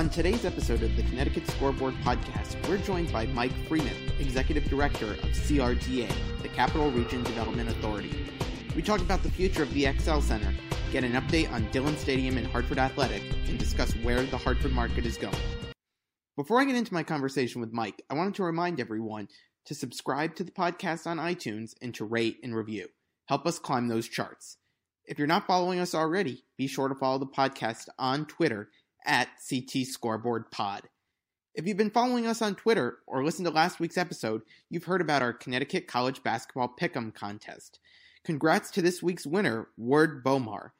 On today's episode of the Connecticut Scoreboard Podcast, we're joined by Mike Freimuth, Executive Director of CRDA, the Capital Region Development Authority. We talk about the future of the XL Center, get an update on Dillon Stadium and Hartford Athletic, and discuss where the Hartford market is going. Before I get into my conversation with Mike, I wanted to remind everyone to subscribe to the podcast on iTunes and to rate and review. Help us climb those charts. If you're not following us already, be sure to follow the podcast on Twitter at CT Scoreboard Pod. If you've been following us on Twitter or listened to last week's episode, you've heard about our Connecticut College Basketball Pick'em contest. Congrats to this week's winner, Ward Bomar.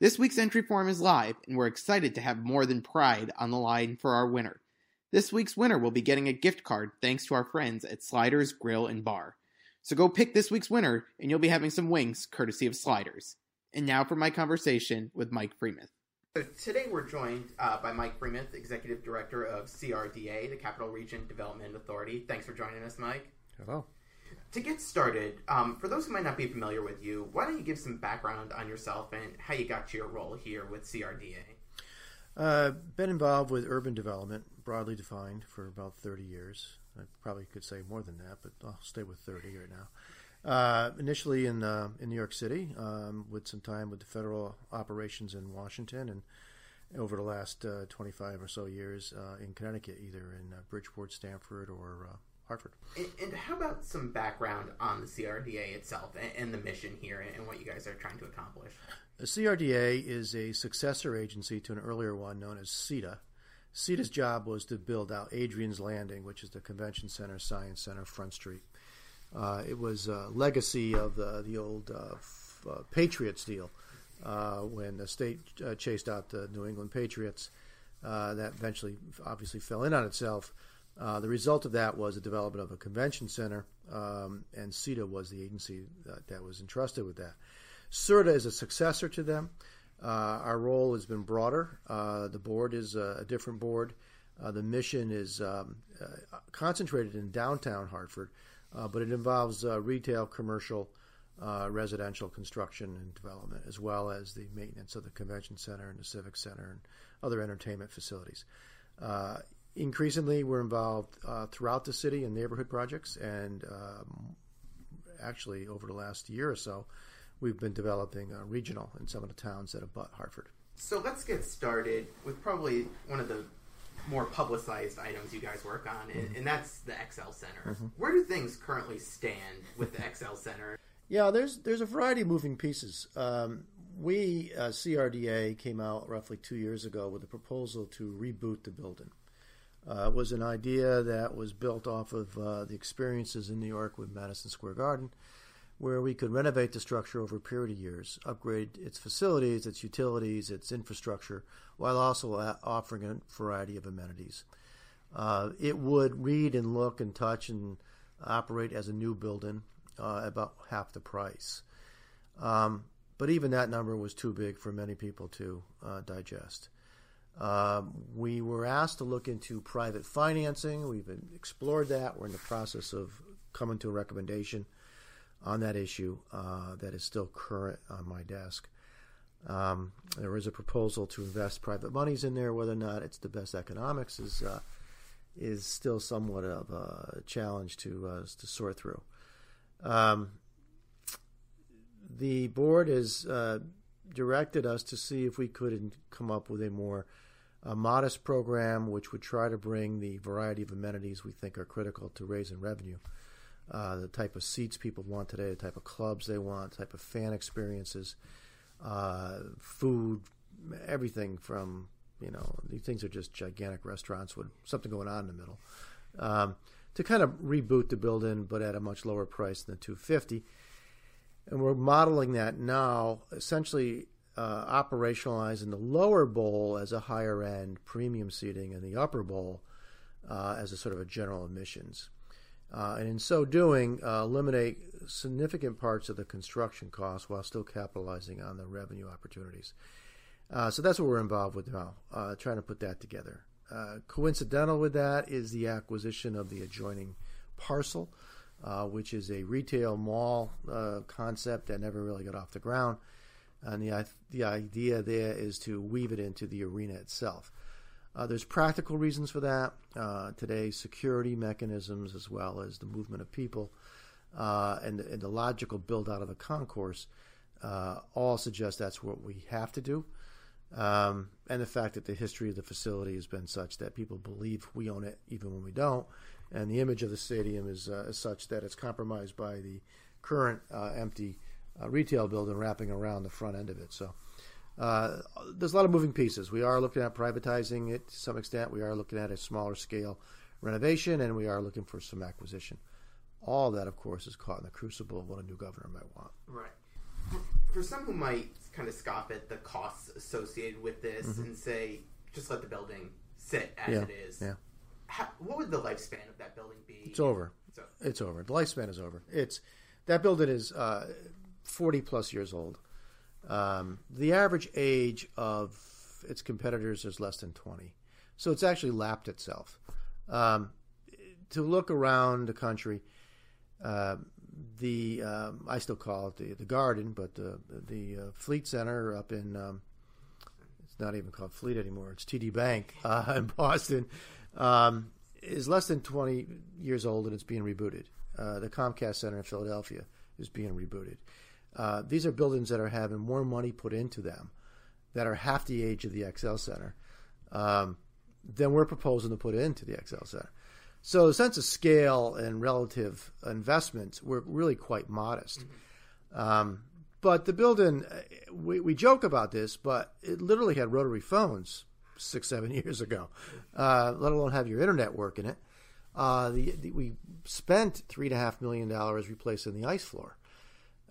This week's entry form is live, and we're excited to have more than pride on the line for our winner. This week's winner will be getting a gift card thanks to our friends at Sliders Grill and Bar. So go pick this week's winner, and you'll be having some wings courtesy of Sliders. And now for my conversation with Mike Freimuth. So today we're joined uh, by Mike Freimuth, Executive Director of CRDA, the Capital Region Development Authority. Thanks for joining us, Mike. Hello. To get started, um, for those who might not be familiar with you, why don't you give some background on yourself and how you got to your role here with CRDA? Uh, been involved with urban development, broadly defined, for about 30 years. I probably could say more than that, but I'll stay with 30 right now. Uh, initially in uh, in New York City, um, with some time with the federal operations in Washington, and over the last uh, 25 or so years uh, in Connecticut, either in uh, Bridgeport, Stamford, or uh, Hartford. And, and, how about some background on the CRDA itself and, and, the mission here and what you guys are trying to accomplish? The CRDA is a successor agency to an earlier one known as CCEDA. CCEDA's job was to build out Adriaen's Landing, which is the Convention Center, Science Center, Front Street. Uh, it was a legacy of the, the old uh, uh, Patriots deal uh, when the state uh, chased out the New England Patriots. Uh, that eventually, obviously, fell in on itself. the result of that was the development of a convention center, um, and CCEDA was the agency that, that, was entrusted with that. CRDA is a successor to them. our role has been broader. the board is a, a different board. the mission is um, concentrated in downtown Hartford, uh, but it involves uh, retail, commercial, uh, residential construction and development, as well as the maintenance of the convention center and the civic center and other entertainment facilities. Uh, increasingly, we're involved uh, throughout the city in neighborhood projects, and um, actually, over the last year or so, we've been developing regional in some of the towns that abut Hartford. So let's get started with probably one of the more publicized items you guys work on, and, mm-hmm. and that's the XL Center. Mm-hmm. Where do things currently stand with the XL Center? Yeah, there's there's a variety of moving pieces. Um, we uh, CRDA came out roughly two years ago with a proposal to reboot the building. Uh, it was an idea that was built off of uh, the experiences in New York with Madison Square Garden, where we could renovate the structure over a period of years, upgrade its facilities, its utilities, its infrastructure, while also offering a variety of amenities. Uh, it would read and look and touch and operate as a new building uh, about half the price. Um, but even that number was too big for many people to uh, digest. Um, we were asked to look into private financing. We've explored that. We're in the process of coming to a recommendation on that issue uh, that is still current on my desk. Um, there is a proposal to invest private monies in there. Whether or not it's the best economics is uh, is still somewhat of a challenge to uh, to sort through. Um, the board has uh, directed us to see if we couldn't come up with a more modest program, which would try to bring the variety of amenities we think are critical to raising revenue uh, the type of seats people want today, the type of clubs they want, type of fan experiences, uh, food, everything from you know these things are just gigantic restaurants with something going on in the middle. Um, to kind of reboot the building, but at a much lower price than the 250. And we're modeling that now, essentially uh, operationalizing the lower bowl as a higher end premium seating and the upper bowl uh, as a sort of a general admissions uh, and in so doing, uh, eliminate significant parts of the construction costs while still capitalizing on the revenue opportunities. Uh, so that's what we're involved with now, uh, trying to put that together. Uh, coincidental with that is the acquisition of the adjoining parcel, uh, which is a retail mall concept that never really got off the ground. And the, the idea there is to weave it into the arena itself. Uh, there's practical reasons for that. Uh, today, security mechanisms, as well as the movement of people uh, and, and, the logical build out of the concourse, uh, all suggest that's what we have to do. Um, and the fact that the history of the facility has been such that people believe we own it even when we don't. And the image of the stadium is, uh, is such that it's compromised by the current uh, empty retail building wrapping around the front end of it. So uh, there's a lot of moving pieces. We are looking at privatizing it to some extent. We are looking at a smaller scale renovation, and we are looking for some acquisition. All that, of course, is caught in the crucible of what a new governor might want. Right. For some who might kind of scoff at the costs associated with this mm-hmm. and say, just let the building sit as yeah. it is. Yeah. How, what would the lifespan of that building be? It's over. It's over. It's over. The lifespan is over. It's that building is uh, forty plus years old. Um, the average age of its competitors is less than 20. So it's actually lapped itself. Um, to look around the country, uh, the um, I still call it the, the Garden, but the the uh, Fleet Center up in um, it's not even called Fleet anymore. It's TD Bank uh, in Boston um, is less than 20 years old and it's being rebooted. Uh, the Comcast Center in Philadelphia is being rebooted. Uh, these are buildings that are having more money put into them, that are half the age of the XL Center, um, than we're proposing to put into the XL Center. So, the sense of scale and relative investments were really quite modest. Mm-hmm. Um, but the building, uh, we, we joke about this, but it literally had rotary phones six, seven years ago, uh, let alone have your internet work in it. Uh, the, the, we spent three and a half million dollars replacing the ice floor.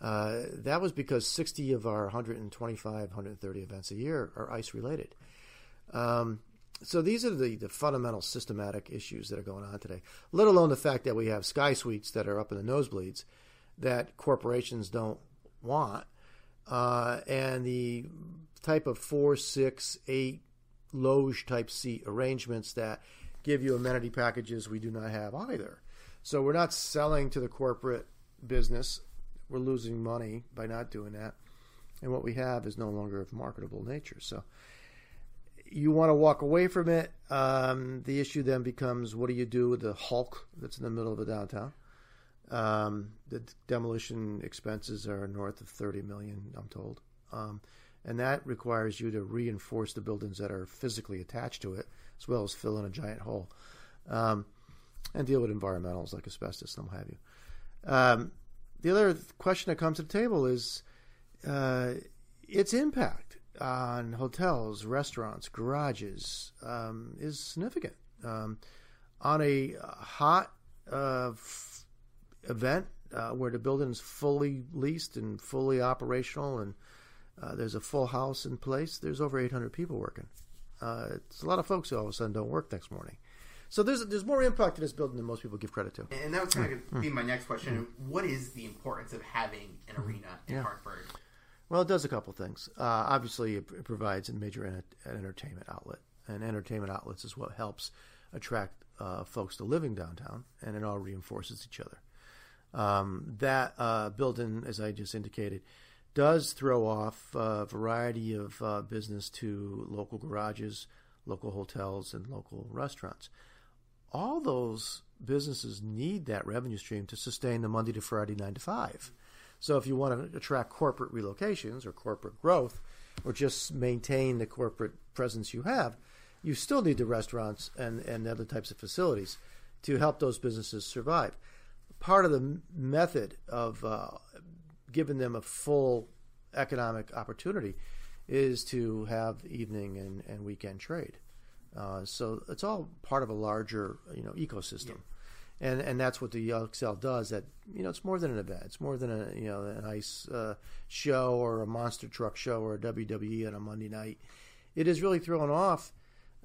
Uh, that was because 60 of our 125, 130 events a year are ice related. Um, so these are the, the fundamental systematic issues that are going on today, let alone the fact that we have sky suites that are up in the nosebleeds that corporations don't want, uh, and the type of four, six, eight loge type seat arrangements that give you amenity packages we do not have either. So we're not selling to the corporate business we're losing money by not doing that. And what we have is no longer of marketable nature. So you want to walk away from it. Um, the issue then becomes what do you do with the hulk that's in the middle of a downtown? Um, the demolition expenses are north of 30 million, I'm told. Um, and that requires you to reinforce the buildings that are physically attached to it, as well as fill in a giant hole, um, and deal with environmentals like asbestos and what have you. Um, the other question that comes to the table is uh, its impact on hotels, restaurants, garages um, is significant. Um, on a hot uh, f- event uh, where the building is fully leased and fully operational and uh, there's a full house in place, there's over 800 people working. Uh, it's a lot of folks who all of a sudden don't work next morning. So there's there's more impact to this building than most people give credit to. And that was kind of mm. be my next question. Mm. What is the importance of having an mm. arena in yeah. Hartford? Well, it does a couple things. Uh, obviously, it, provides a major an entertainment outlet, and entertainment outlets is what helps attract uh, folks to living downtown, and it all reinforces each other. Um, that uh, building, as I just indicated, does throw off a variety of uh, business to local garages, local hotels, and local restaurants all those businesses need that revenue stream to sustain the Monday to Friday nine to five. So if you want to attract corporate relocations or corporate growth, or just maintain the corporate presence you have, you still need the restaurants and, and other types of facilities to help those businesses survive. Part of the method of uh, giving them a full economic opportunity is to have evening and, and weekend trade. Uh, so it's all part of a larger, you know, ecosystem. Yeah. And, and that's what the XL does. That you know, it's more than an event. It's more than a you know an ice uh, show or a monster truck show or a WWE on a Monday night. It is really thrown off.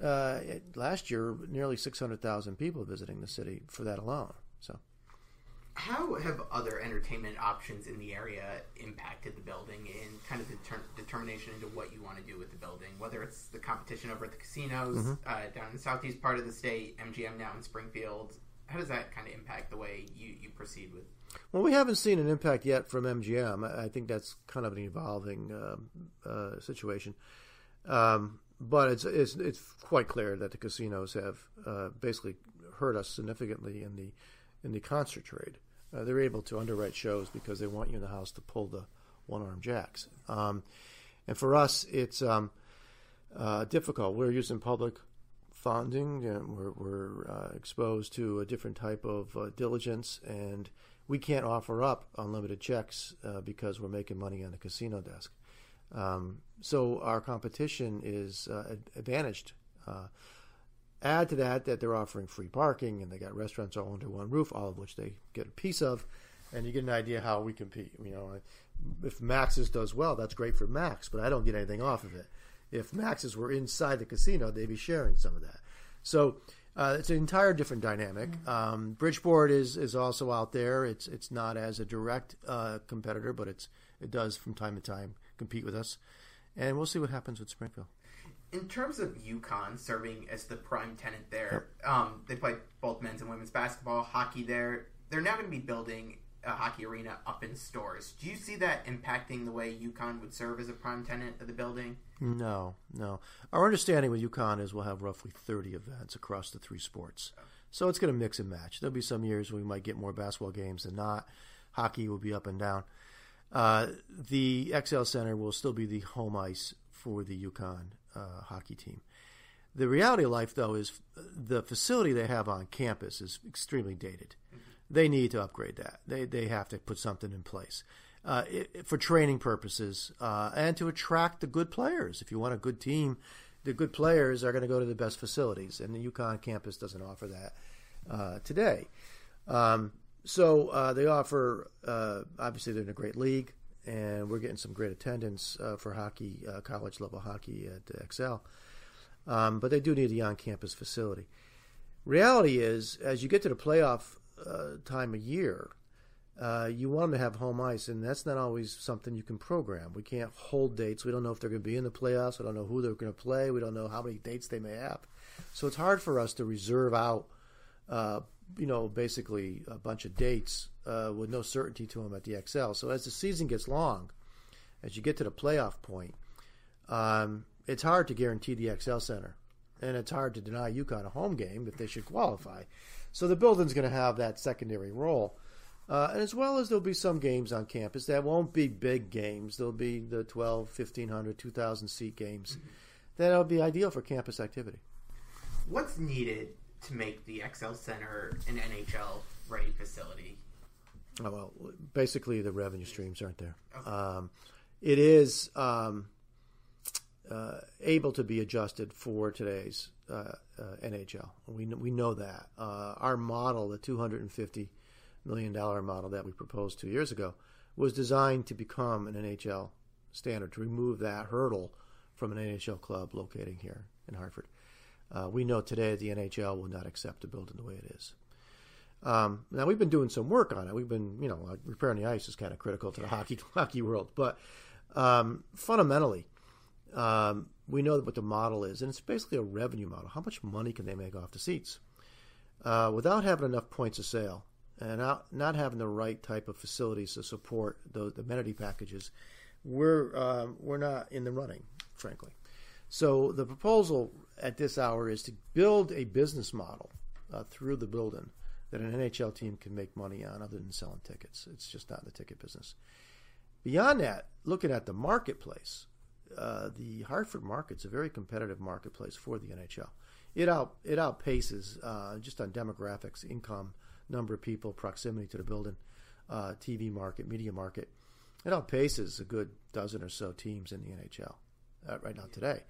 Uh, last year, nearly six hundred thousand people visiting the city for that alone. So how have other entertainment options in the area impacted the building and kind of the deter- determination into what you want to do with the building? Whether it's the competition over at the casinos mm-hmm. uh, down in the southeast part of the state, MGM now in Springfield. How does that kind of impact the way you, you proceed with? Well, we haven't seen an impact yet from MGM. I think that's kind of an evolving uh, uh, situation. Um, but it's, it's it's quite clear that the casinos have uh, basically hurt us significantly in the in the concert trade. Uh, they're able to underwrite shows because they want you in the house to pull the one arm jacks. Um, and for us, it's um, uh, difficult. We're using public funding, and we're, we're uh, exposed to a different type of uh, diligence, and we can't offer up unlimited checks uh, because we're making money on the casino desk. Um, so our competition is uh, advantaged. Add to that that they're offering free parking and they got restaurants all under one roof, all of which they get a piece of, and you get an idea how we compete. You know, if Max's does well, that's great for Max, but I don't get anything off of it. If Max's were inside the casino, they'd be sharing some of that. So uh, it's an entire different dynamic. Um, Bridgeport is is also out there. It's it's not as a direct uh, competitor, but it's it does from time to time compete with us, and we'll see what happens with Springfield. In terms of UConn serving as the prime tenant there, yep. um, they play both men's and women's basketball, hockey there. They're now going to be building a hockey arena up in Storrs. Do you see that impacting the way UConn would serve as a prime tenant of the building? No, no. Our understanding with UConn is we'll have roughly 30 events across the three sports. So it's going to mix and match. There'll be some years we might get more basketball games than not. Hockey will be up and down. Uh, the XL Center will still be the home ice for the UConn uh, hockey team. The reality of life, though, is the facility they have on campus is extremely dated. They need to upgrade that. They they have to put something in place uh, it, for training purposes uh, and to attract the good players. If you want a good team, the good players are going to go to the best facilities, and the UConn campus doesn't offer that uh, today. Um, so uh, they offer. Uh, obviously, they're in a great league, and we're getting some great attendance uh, for hockey, college level hockey at XL. Um, but they do need a on-campus facility. Reality is, as you get to the playoff uh, time of year, uh, you want them to have home ice, and that's not always something you can program. We can't hold dates. We don't know if they're going to be in the playoffs. We don't know who they're going to play. We don't know how many dates they may have. So it's hard for us to reserve out, uh, you know, basically a bunch of dates uh, with no certainty to them at the XL. So as the season gets long, as you get to the playoff point, um, it's hard to guarantee the XL Center, and it's hard to deny UConn a home game if they should qualify. So the building's going to have that secondary role. Uh, and as well as there'll be some games on campus that won't be big games. There'll be the 12, 1500, 2000 seat games. Mm-hmm. That'll be ideal for campus activity. What's needed to make the XL Center an NHL ready facility? Oh, well, basically the revenue streams aren't there. Okay. Um, it is um, uh, able to be adjusted for today's uh, uh, NHL. We we know that uh, our model, the 250 million dollar model that we proposed two years ago, was designed to become an NHL standard to remove that hurdle from an NHL club locating here in Hartford. Uh, we know today the NHL will not accept a building the way it is. Um, now we've been doing some work on it. We've been, you know, like repairing the ice is kind of critical to the hockey hockey world, but um, fundamentally, um, we know what the model is, and it's basically a revenue model. How much money can they make off the seats? Uh, without having enough points of sale and not, not having the right type of facilities to support the, the amenity packages, we're um, we're not in the running, frankly. So the proposal at this hour is to build a business model uh, through the building that an NHL team can make money on, other than selling tickets. It's just not in the ticket business. Beyond that, looking at the marketplace, uh, the Hartford market's a very competitive marketplace for the NHL. It out it outpaces uh, just on demographics, income, number of people, proximity to the building, uh, TV market, media market. It outpaces a good dozen or so teams in the NHL uh, right now today.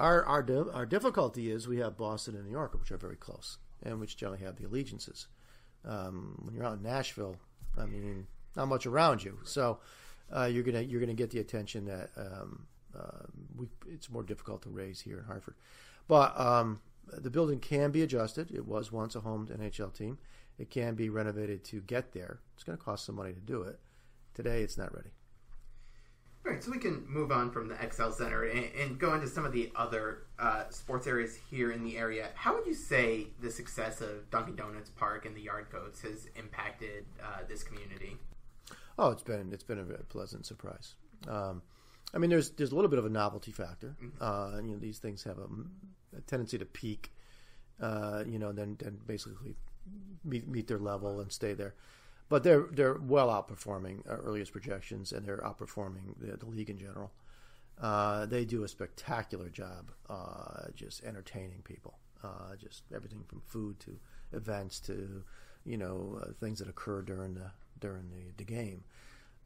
Our our our difficulty is we have Boston and New York, which are very close, and which generally have the allegiances. Um, when you're out in Nashville, I mean, not much around you, so uh, you're gonna you're gonna get the attention that um, uh, we, it's more difficult to raise here in Hartford. But um, the building can be adjusted. It was once a home to NHL team. It can be renovated to get there. It's going to cost some money to do it. Today, it's not ready. All right, so we can move on from the XL Center and, and go into some of the other uh, sports areas here in the area. How would you say the success of Dunkin' Donuts Park and the Yard Goats has impacted uh, this community? Oh, it's been it's been a pleasant surprise. Um, I mean, there's there's a little bit of a novelty factor. Mm-hmm. Uh, you know, these things have a, a tendency to peak, uh, you know, then then basically meet, meet their level and stay there. But they're they're well outperforming earliest projections, and they're outperforming the, the league in general. Uh, they do a spectacular job, uh, just entertaining people. Uh, just everything from food to events to, you know, uh, things that occur during the during the, the game.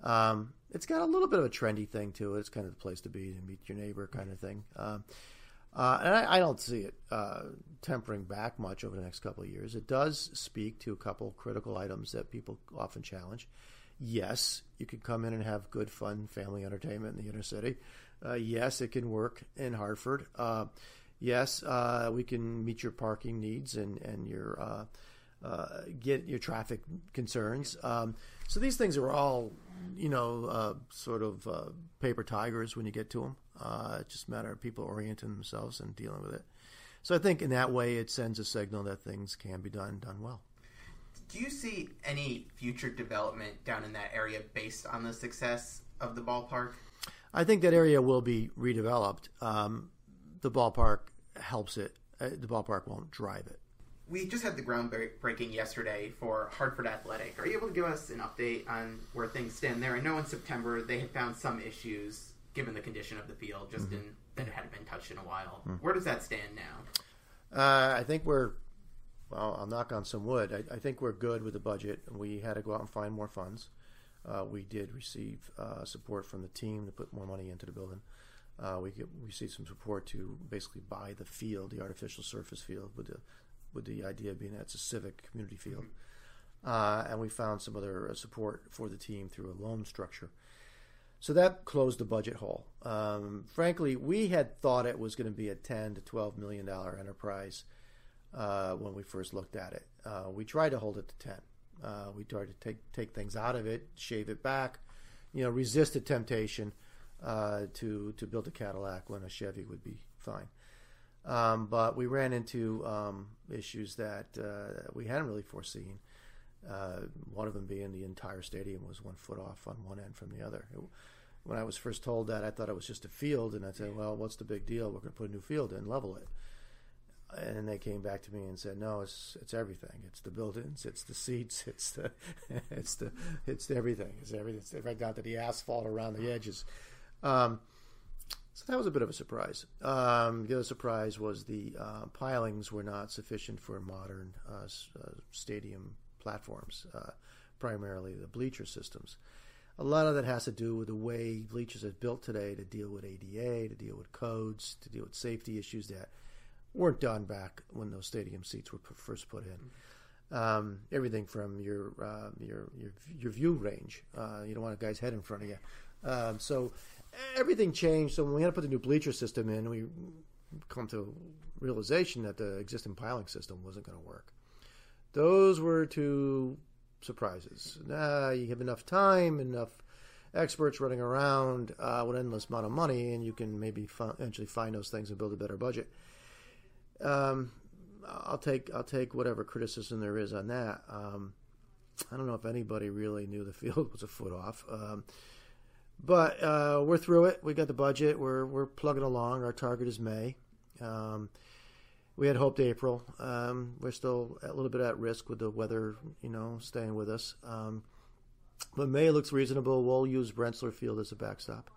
Um, it's got a little bit of a trendy thing to it. It's kind of the place to be to meet your neighbor kind of thing. Um, uh, and I, I, don't see it uh, tempering back much over the next couple of years. It does speak to a couple critical items that people often challenge. Yes, you can come in and have good, fun family entertainment in the inner city. Uh, yes, it can work in Hartford. Uh, yes, uh, we can meet your parking needs and and your uh, get your traffic concerns. Um, so these things are all, you know, sort of paper tigers when you get to them. Uh, it's just a matter of people orienting themselves and dealing with it. So I think in that way it sends a signal that things can be done done well. Do you see any future development down in that area based on the success of the ballpark? I think that area will be redeveloped. Um, the ballpark helps it. Uh, the ballpark won't drive it. We just had the groundbreaking yesterday for Hartford Athletic. Are you able to give us an update on where things stand there? I know in September they had found some issues given the condition of the field, just mm-hmm. in that it hadn't been touched in a while. Mm-hmm. Where does that stand now? Uh, I think we're well. I'll knock on some wood. I, I, think we're good with the budget. We had to go out and find more funds. Uh, we did receive uh, support from the team to put more money into the building. Uh, we, get, we received some support to basically buy the field, the artificial surface field, with the with the idea being that it's a civic community field. Mm-hmm. Uh, and we found some other uh, support for the team through a loan structure. So that closed the budget hole. Um, frankly, we had thought it was going to be a 10 to 12 million dollar enterprise uh, when we first looked at it. Uh, we tried to hold it to 10. Uh, we tried to take take things out of it, shave it back, you know, resist the temptation uh, to to build a Cadillac when a Chevy would be fine. Um, but we ran into um, issues that uh, we hadn't really foreseen. Uh, one of them being the entire stadium was one foot off on one end from the other. It, when I was first told that, I thought it was just a field, and I said, "Well, what's the big deal? We're going to put a new field in, level it." And they came back to me and said, "No, it's it's everything. It's the buildings, it's the seats, it's the it's the it's everything. It's everything. It's right down to the asphalt around the edges." Um, so that was a bit of a surprise. Um, the other surprise was the uh, pilings were not sufficient for modern uh, uh, stadium platforms, uh, primarily the bleacher systems a lot of that has to do with the way bleachers are built today to deal with ADA, to deal with codes, to deal with safety issues that weren't done back when those stadium seats were first put in. Um, everything from your, uh, your your your view range. Uh, you don't want a guy's head in front of you. Um, so everything changed. So when we had to put the new bleacher system in, we come to realization that the existing piling system wasn't going to work. Those were two surprises. Uh, you have enough time, enough experts running around uh, with endless amount of money, and you can maybe eventually find those things and build a better budget. Um, I'll take I'll take whatever criticism there is on that. Um, I don't know if anybody really knew the field was a foot off, um, but uh, we're through it. We got the budget. We're we're plugging along. Our target is May. Um, we had hoped April. Um, we're still a little bit at risk with the weather, you know, staying with us. Um, but May looks reasonable. We'll use Rentschler Field as a backstop,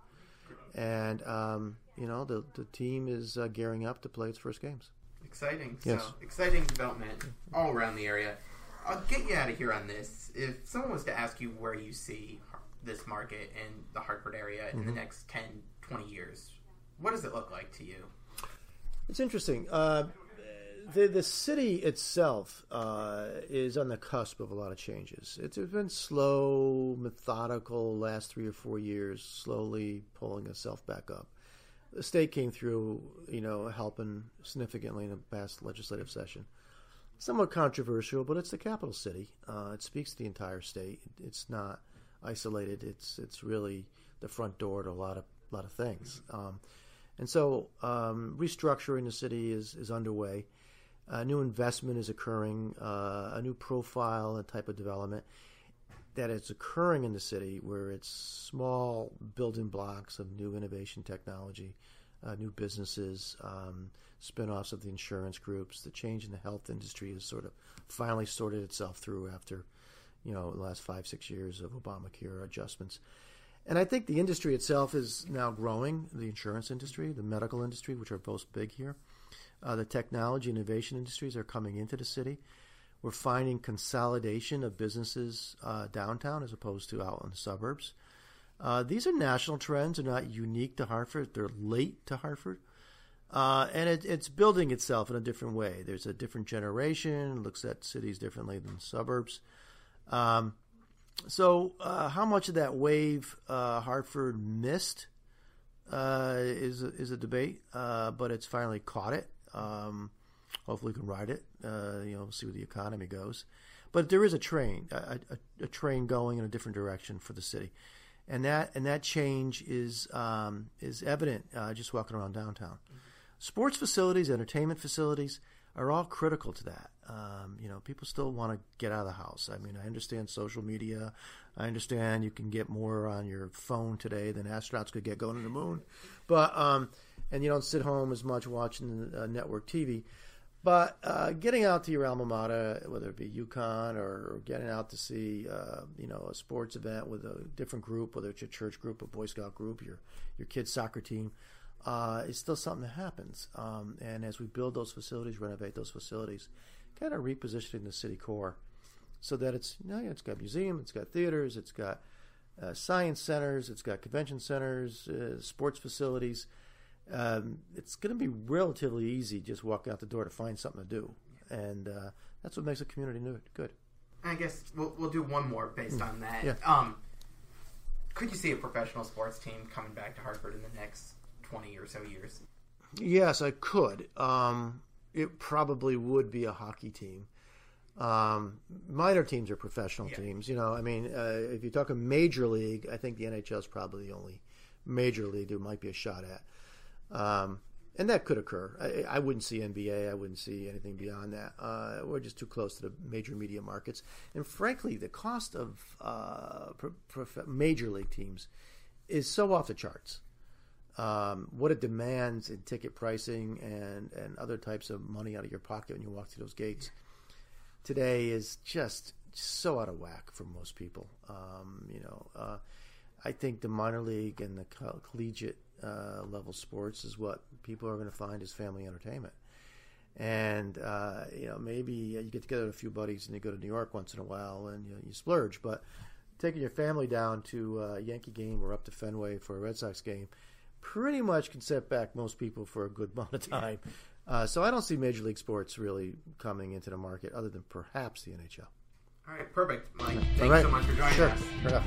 and um, you know the the team is uh, gearing up to play its first games. Exciting. Yes. So exciting development all around the area. I'll get you out of here on this. If someone was to ask you where you see this market in the Hartford area in mm-hmm. the next 10, 20 years, what does it look like to you? It's interesting. Uh, the the city itself uh, is on the cusp of a lot of changes. It's, it's been slow, methodical last three or four years, slowly pulling itself back up. The state came through, you know, helping significantly in the past legislative session. Somewhat controversial, but it's the capital city. Uh, it speaks to the entire state. It's not isolated. It's it's really the front door to a lot of lot of things. Um, and so um, restructuring the city is, is underway a new investment is occurring, uh, a new profile and type of development. that is occurring in the city where it's small building blocks of new innovation technology, uh, new businesses, um, spin-offs of the insurance groups. The change in the health industry has sort of finally sorted itself through after, you know, the last five, six years of Obamacare adjustments. And I think the industry itself is now growing, the insurance industry, the medical industry, which are both big here. Uh, the technology innovation industries are coming into the city. We're finding consolidation of businesses uh, downtown as opposed to out in the suburbs. Uh, these are national trends. They're not unique to Hartford. They're late to Hartford. Uh, and it, it's building itself in a different way. There's a different generation, looks at cities differently than suburbs. Um, so, uh, how much of that wave uh, Hartford missed uh, is, is a debate, uh, but it's finally caught it. Um, hopefully, we can ride it. you know, see where the economy goes. But there is a train, a, a, a train going in a different direction for the city and that and that change is um, is evident uh, just walking around downtown. Mm-hmm. Sports facilities, entertainment facilities are all critical to that. Um, you know, people still want to get out of the house. I mean, I understand social media. I understand you can get more on your phone today than astronauts could get going to the moon, but um, and you don't sit home as much watching uh, network TV. But uh, getting out to your alma mater, whether it be UConn or getting out to see, uh, you know, a sports event with a different group, whether it's your church group, a Boy Scout group, your your kid's soccer team, uh, is still something that happens. Um, and as we build those facilities, renovate those facilities, kind of repositioning the city core so that it's, you know, it's got museum, it's got theaters, it's got uh, science centers, it's got convention centers, uh, sports facilities um, it's going to be relatively easy just walking out the door to find something to do, and uh, that's what makes a community good. I guess we'll we'll do one more based mm. on that. Yeah. Um, could you see a professional sports team coming back to Hartford in the next twenty or so years? Yes, I could. Um, it probably would be a hockey team. Um, minor teams are professional yeah. teams. You know, I mean, uh, if you talk a major league, I think the NHL is probably the only major league there might be a shot at. Um, and that could occur. I, I, wouldn't see NBA. I wouldn't see anything beyond that. Uh, we're just too close to the major media markets. And frankly, the cost of uh, pro, prof- major league teams is so off the charts. Um, what it demands in ticket pricing and, and other types of money out of your pocket when you walk through those gates today is just so out of whack for most people. Um, you know, uh, I think the minor league and the collegiate uh, level sports is what people are going to find as family entertainment. And uh, you know, maybe you get together with a few buddies and you go to New York once in a while and you, you splurge. But taking your family down to a Yankee game or up to Fenway for a Red Sox game pretty much can set back most people for a good amount of time. Uh, so I don't see Major League Sports really coming into the market other than perhaps the NHL. All right, perfect, Mike. Thanks right. so much for joining sure. us. Sure